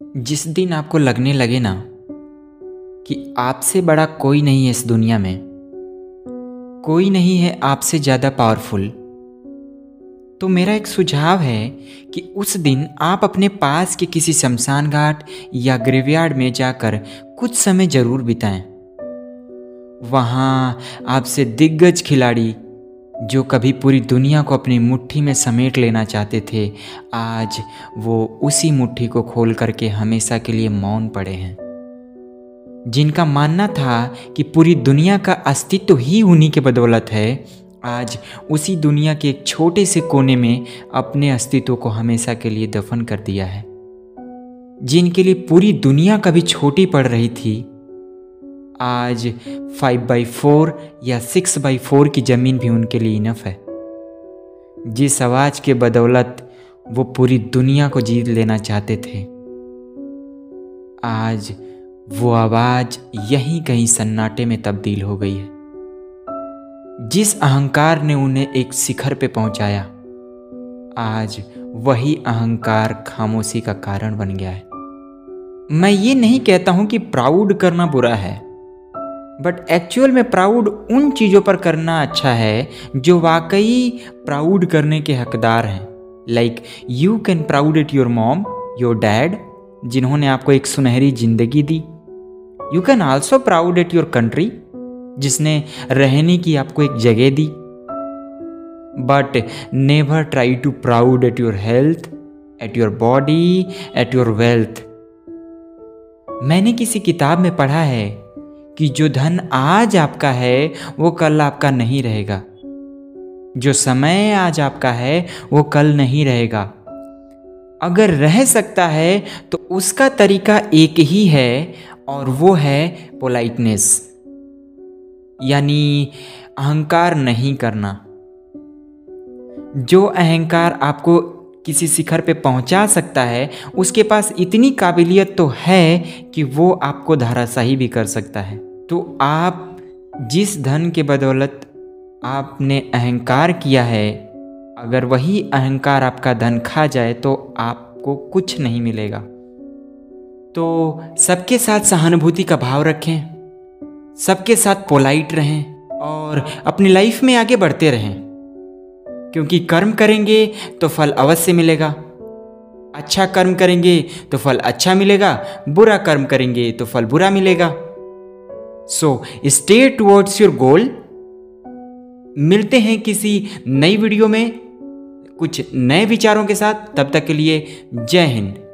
जिस दिन आपको लगने लगे ना कि आपसे बड़ा कोई नहीं है इस दुनिया में, कोई नहीं है आपसे ज़्यादा पावरफुल तो मेरा एक सुझाव है कि उस दिन आप अपने पास के किसी शमशान घाट या ग्रेवयार्ड में जाकर कुछ समय ज़रूर बिताएँ। वहाँ आपसे दिग्गज खिलाड़ी जो कभी पूरी दुनिया को अपनी मुट्ठी में समेट लेना चाहते थे, आज वो उसी मुट्ठी को खोल करके हमेशा के लिए मौन पड़े हैं। जिनका मानना था कि पूरी दुनिया का अस्तित्व ही उन्हीं के बदौलत है, आज उसी दुनिया के एक छोटे से कोने में अपने अस्तित्व को हमेशा के लिए दफन कर दिया है। जिनके लिए पूरी दुनिया कभी छोटी पड़ रही थी आज फाइव बाई फोर या सिक्स बाई फोर की ज़मीन भी उनके लिए इनफ है। जिस आवाज़ के बदौलत वो पूरी दुनिया को जीत लेना चाहते थे। आज वो आवाज़ यहीं कहीं सन्नाटे में तब्दील हो गई है। जिस अहंकार ने उन्हें एक शिखर पे पहुँचाया, आज वही अहंकार खामोशी का कारण बन गया है। मैं ये नहीं कहता हूँ कि प्राउड करना बुरा है। बट एक्चुअल में प्राउड उन चीज़ों पर करना अच्छा है, जो वाकई प्राउड करने के हकदार हैं। Like you can proud it your mom your dad जिन्होंने आपको एक सुनहरी ज़िंदगी दी। You can also proud it your country जिसने रहने की आपको एक जगह दी। But never try to proud at your health at your body at your wealth मैंने किसी किताब में पढ़ा है कि जो धन आज आपका है, वो कल आपका नहीं रहेगा। जो समय आज आपका है, वो कल नहीं रहेगा। अगर रह सकता है तो उसका तरीका एक ही है, और वो है पोलाइटनेस यानी अहंकार नहीं करना। जो अहंकार आपको किसी शिखर पे पहुँचा सकता है, उसके पास इतनी काबिलियत तो है कि वो आपको धाराशाही भी कर सकता है। तो आप जिस धन के बदौलत आपने अहंकार किया है, अगर वही अहंकार आपका धन खा जाए तो आपको कुछ नहीं मिलेगा। तो सबके साथ सहानुभूति का भाव रखें, सबके साथ पोलाइट रहें और अपनी लाइफ में आगे बढ़ते रहें। क्योंकि कर्म करेंगे तो फल अवश्य मिलेगा अच्छा कर्म करेंगे तो फल अच्छा मिलेगा, बुरा कर्म करेंगे तो फल बुरा मिलेगा। So stay towards your goal मिलते हैं किसी नई वीडियो में, कुछ नए विचारों के साथ। तब तक के लिए जय हिंद।